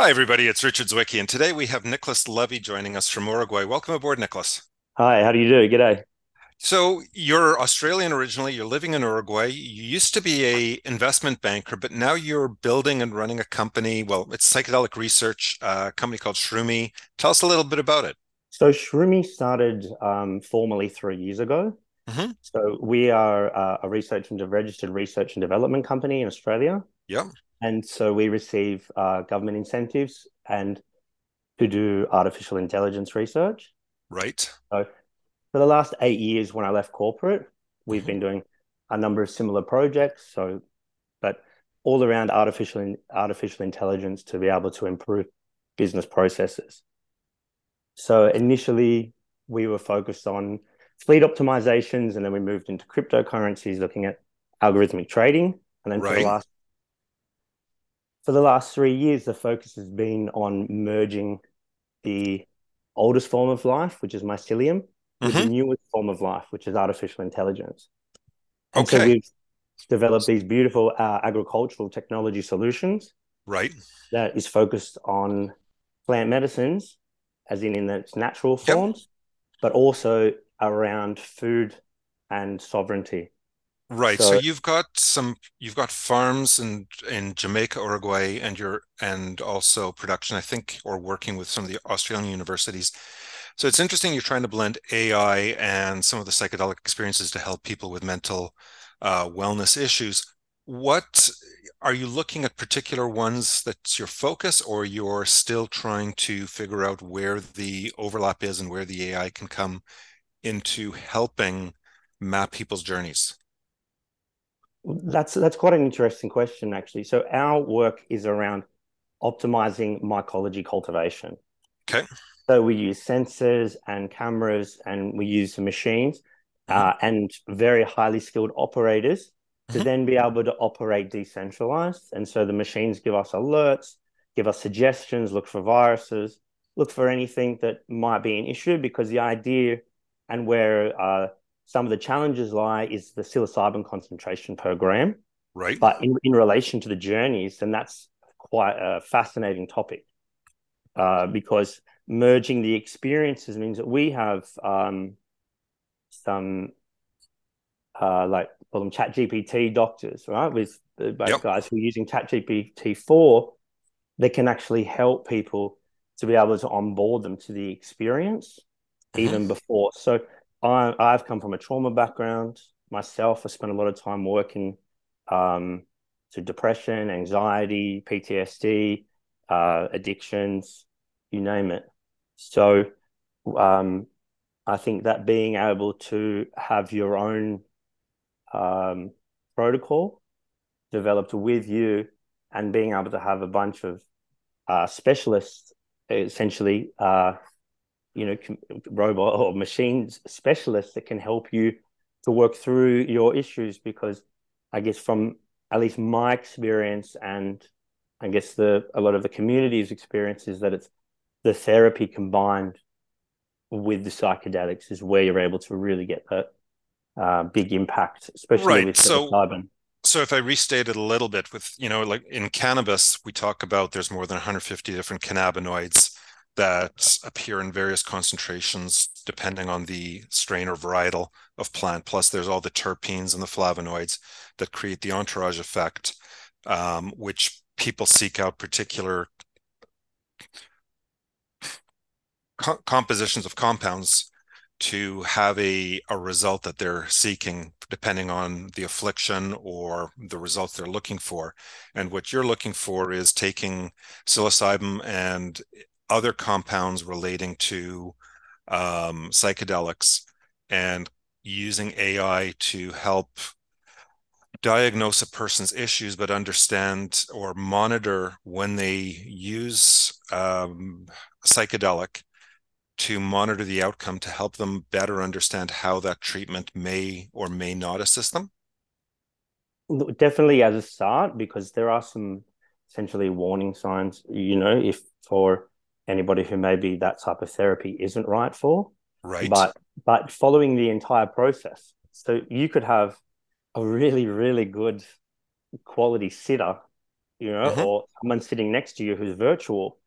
Hi, everybody. It's Richard Zwicky, and today we have Nicholas Levy joining us from Uruguay. Welcome aboard, Nicholas. Hi, how do you do? G'day. So you're Australian originally. You're living in Uruguay. You used to be a investment banker, but now you're building and running a company. Well, it's psychedelic research, uh, a company called Shroomy. Tell us a little bit about it. So Shroomy started um, formally three years ago. Mm-hmm. So we are uh, a research and registered research and development company in Australia. Yeah. And so we receive uh, government incentives and to do artificial intelligence research. Right. So for the last eight years, when I left corporate, we've mm-hmm. been doing a number of similar projects. So, but all around artificial artificial intelligence to be able to improve business processes. So initially, we were focused on fleet optimizations, and then we moved into cryptocurrencies, looking at algorithmic trading, and then right. for the last for the last three years, the focus has been on merging the oldest form of life, which is mycelium, mm-hmm. with the mm-hmm. newest form of life, which is artificial intelligence. And okay. so we've developed these beautiful uh, agricultural technology solutions. Right. That is focused on plant medicines, as in in its natural forms, yep. but also around food and sovereignty. Right. So, so, you've got some you've got farms in in Jamaica, Uruguay, and you're and also production, I think, or working with some of the Australian universities. So it's interesting you're trying to blend AI and some of the psychedelic experiences to help people with mental uh, wellness issues. What are you looking at particular ones that's your focus, or you're still trying to figure out where the overlap is and where the AI can come into helping map people's journeys? That's that's quite an interesting question, actually. So our work is around optimizing mycology cultivation. Okay. So we use sensors and cameras, and we use machines mm-hmm. uh, and very highly skilled operators to mm-hmm. then be able to operate decentralized. And so the machines give us alerts, give us suggestions, look for viruses, look for anything that might be an issue. Because the idea and where uh, some of the challenges lie is the psilocybin concentration per gram. Right. But in, in relation to the journeys, then that's quite a fascinating topic uh, because merging the experiences means that we have um, some uh, like call them ChatGPT doctors, right? With the yep. guys who are using ChatGPT 4, they can actually help people to be able to onboard them to the experience mm-hmm. even before. So I, I've come from a trauma background myself. I spent a lot of time working um, to depression, anxiety, PTSD, uh, addictions, you name it. So um, I think that being able to have your own um, protocol developed with you and being able to have a bunch of uh, specialists essentially uh, you know robot or machines specialists that can help you to work through your issues because i guess from at least my experience and i guess the a lot of the community's experience is that it's the therapy combined with the psychedelics is where you're able to really get that uh, big impact especially right. with so carbon so if i restate it a little bit with you know like in cannabis we talk about there's more than 150 different cannabinoids that appear in various concentrations depending on the strain or varietal of plant. Plus, there's all the terpenes and the flavonoids that create the entourage effect, um, which people seek out particular co- compositions of compounds to have a, a result that they're seeking depending on the affliction or the results they're looking for and what you're looking for is taking psilocybin and other compounds relating to um, psychedelics and using AI to help diagnose a person's issues, but understand or monitor when they use um, psychedelic to monitor the outcome to help them better understand how that treatment may or may not assist them? Definitely as a start, because there are some essentially warning signs, you know, if for anybody who maybe that type of therapy isn't right for. Right. But but following the entire process. So you could have a really, really good quality sitter you know, mm-hmm. or someone sitting next to you who's virtual,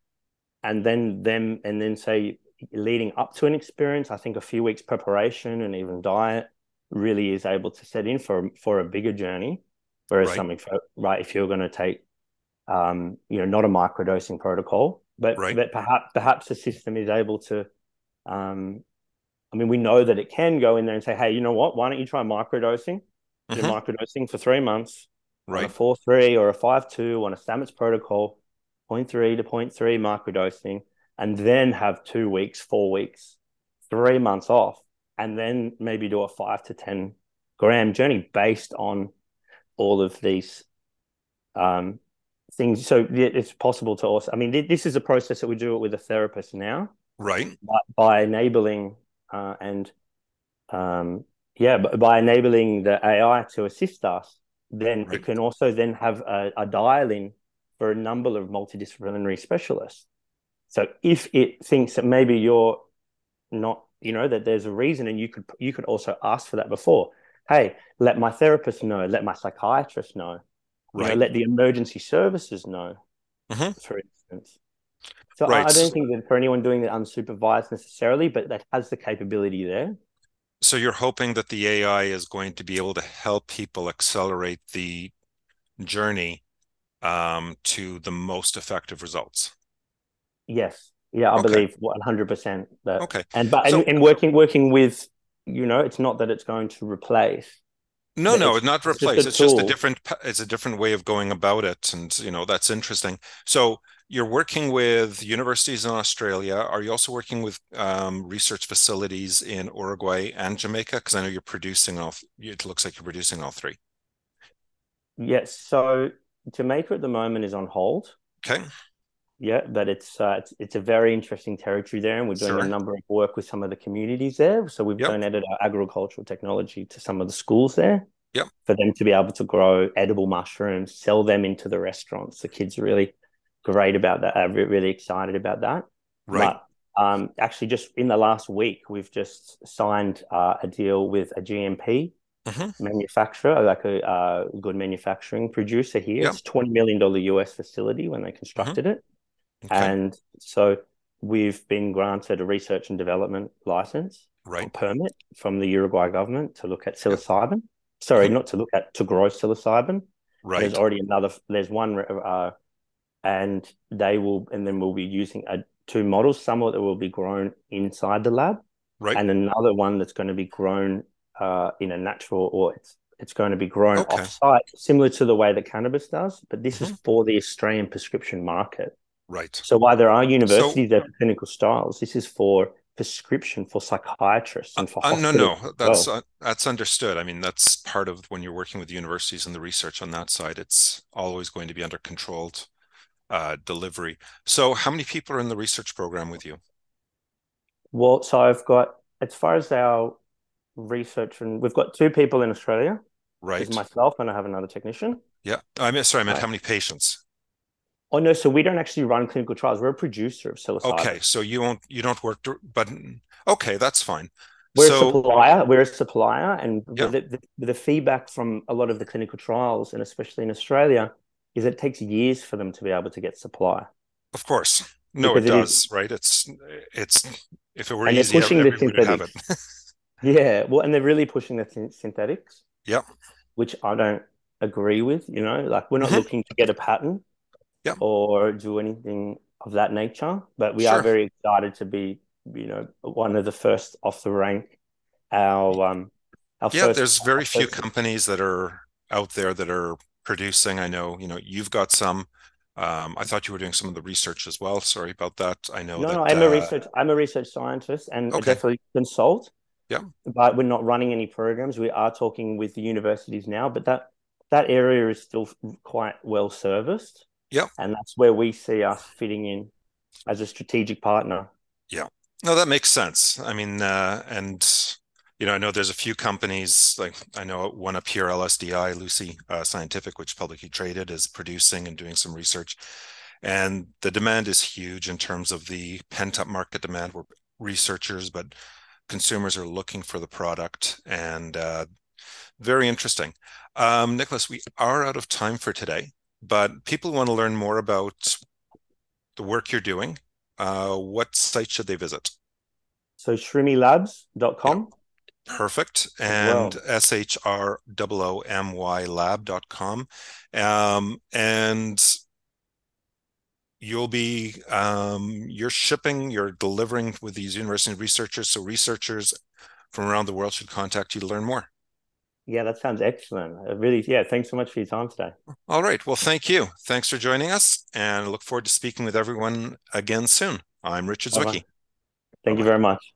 and then them, and then say leading up to an experience, I think a few weeks preparation and even diet really is able to set in for for a bigger journey. Whereas right. something for, right, if you're going to take, um, you know, not a microdosing protocol, but right. but perhaps perhaps the system is able to, um, I mean, we know that it can go in there and say, hey, you know what? Why don't you try microdosing? Mm-hmm. Microdosing for three months, right? a four three or a five two on a Stamets protocol, 0.3 to 0.3 microdosing, and then have two weeks, four weeks, three months off, and then maybe do a five to 10 gram journey based on all of these um, things. So it's possible to also, I mean, this is a process that we do it with a therapist now. Right. By, by enabling uh, and, um, yeah, by enabling the AI to assist us, then right. it can also then have a, a dial in for a number of multidisciplinary specialists. So if it thinks that maybe you're not, you know, that there's a reason, and you could you could also ask for that before. Hey, let my therapist know, let my psychiatrist know, right. Know, let the emergency services know, mm-hmm. for instance. So right. I, I, don't think that for anyone doing it unsupervised necessarily, but that has the capability there. So you're hoping that the AI is going to be able to help people accelerate the journey um, to the most effective results. Yes. Yeah, I okay. believe one hundred percent that. Okay. And but so, and, and, working working with, you know, it's not that it's going to replace. No, no, it's, not replace. It's just a different. It's a different way of going about it, and you know that's interesting. So you're working with universities in Australia. Are you also working with um, research facilities in Uruguay and Jamaica? Because I know you're producing all. It looks like you're producing all three. Yes. So Jamaica at the moment is on hold. Okay. Yeah, but it's uh, it's it's a very interesting territory there, and we're doing sure. a number of work with some of the communities there. So we've yep. donated our agricultural technology to some of the schools there. Yep. For them to be able to grow edible mushrooms, sell them into the restaurants. The kids are really great about that. Are really excited about that. Right. But, um, actually, just in the last week, we've just signed uh, a deal with a GMP mm-hmm. manufacturer, like a uh, good manufacturing producer here. Yep. It's twenty million dollar US facility when they constructed mm-hmm. it. Okay. And so we've been granted a research and development license right. permit from the Uruguay government to look at psilocybin. Yep. Sorry, not to look at, to grow psilocybin. Right. There's already another, there's one, uh, and they will, and then we'll be using a, two models, some of it will be grown inside the lab. Right. And another one that's going to be grown uh, in a natural, or it's it's going to be grown okay. off site, similar to the way that cannabis does. But this mm-hmm. is for the Australian prescription market. Right. So while there are universities so, that have clinical styles, this is for prescription for psychiatrists and for uh, no no. that's well. uh, that's understood. I mean that's part of when you're working with universities and the research on that side it's always going to be under controlled uh, delivery. So how many people are in the research program with you? Well so i've got as far as our research and we've got two people in australia. Right. myself and i have another technician. Yeah. I mean sorry i meant right. how many patients Oh no, so we don't actually run clinical trials. We're a producer of psilocybin. Okay, so you don't you don't work, but okay, that's fine. We're so, a supplier. We're a supplier, and yeah. the, the, the, feedback from a lot of the clinical trials, and especially in Australia, is it takes years for them to be able to get supply. Of course, no, because it does. right? It's it's if it were and easy, pushing have it. yeah, well, and they're really pushing the synthetics. Yeah, Which I don't agree with. You know, like we're not mm-hmm. looking to get a patent yeah. or do anything of that nature. But we sure. are very excited to be, you know, one of the first off the rank. Our um, our yeah, first, there's very few first... companies that are out there that are producing. I know, you know, you've got some. Um, I thought you were doing some of the research as well. Sorry about that. I know. No, that, no, I'm uh... a research. I'm a research scientist and okay. definitely consult. Yeah. But we're not running any programs. We are talking with the universities now, but that that area is still quite well serviced. Yeah. And that's where we see us fitting in as a strategic partner. Yeah. No, that makes sense. I mean, uh, and you know, I know there's a few companies like I know one up here, LSDI, Lucy uh, Scientific, which publicly traded, is producing and doing some research, and the demand is huge in terms of the pent up market demand. Where researchers, but consumers are looking for the product, and uh, very interesting. Um, Nicholas, we are out of time for today but people want to learn more about the work you're doing. Uh, what site should they visit? So shroomy.labs.com. Yeah. Perfect. And S H R O O M Y lab.com. Um, and you'll be um, you're shipping, you're delivering with these university researchers. So researchers from around the world should contact you to learn more. Yeah, that sounds excellent. I really, yeah, thanks so much for your time today. All right. Well, thank you. Thanks for joining us, and I look forward to speaking with everyone again soon. I'm Richard Zwicky. Thank Bye-bye. you very much.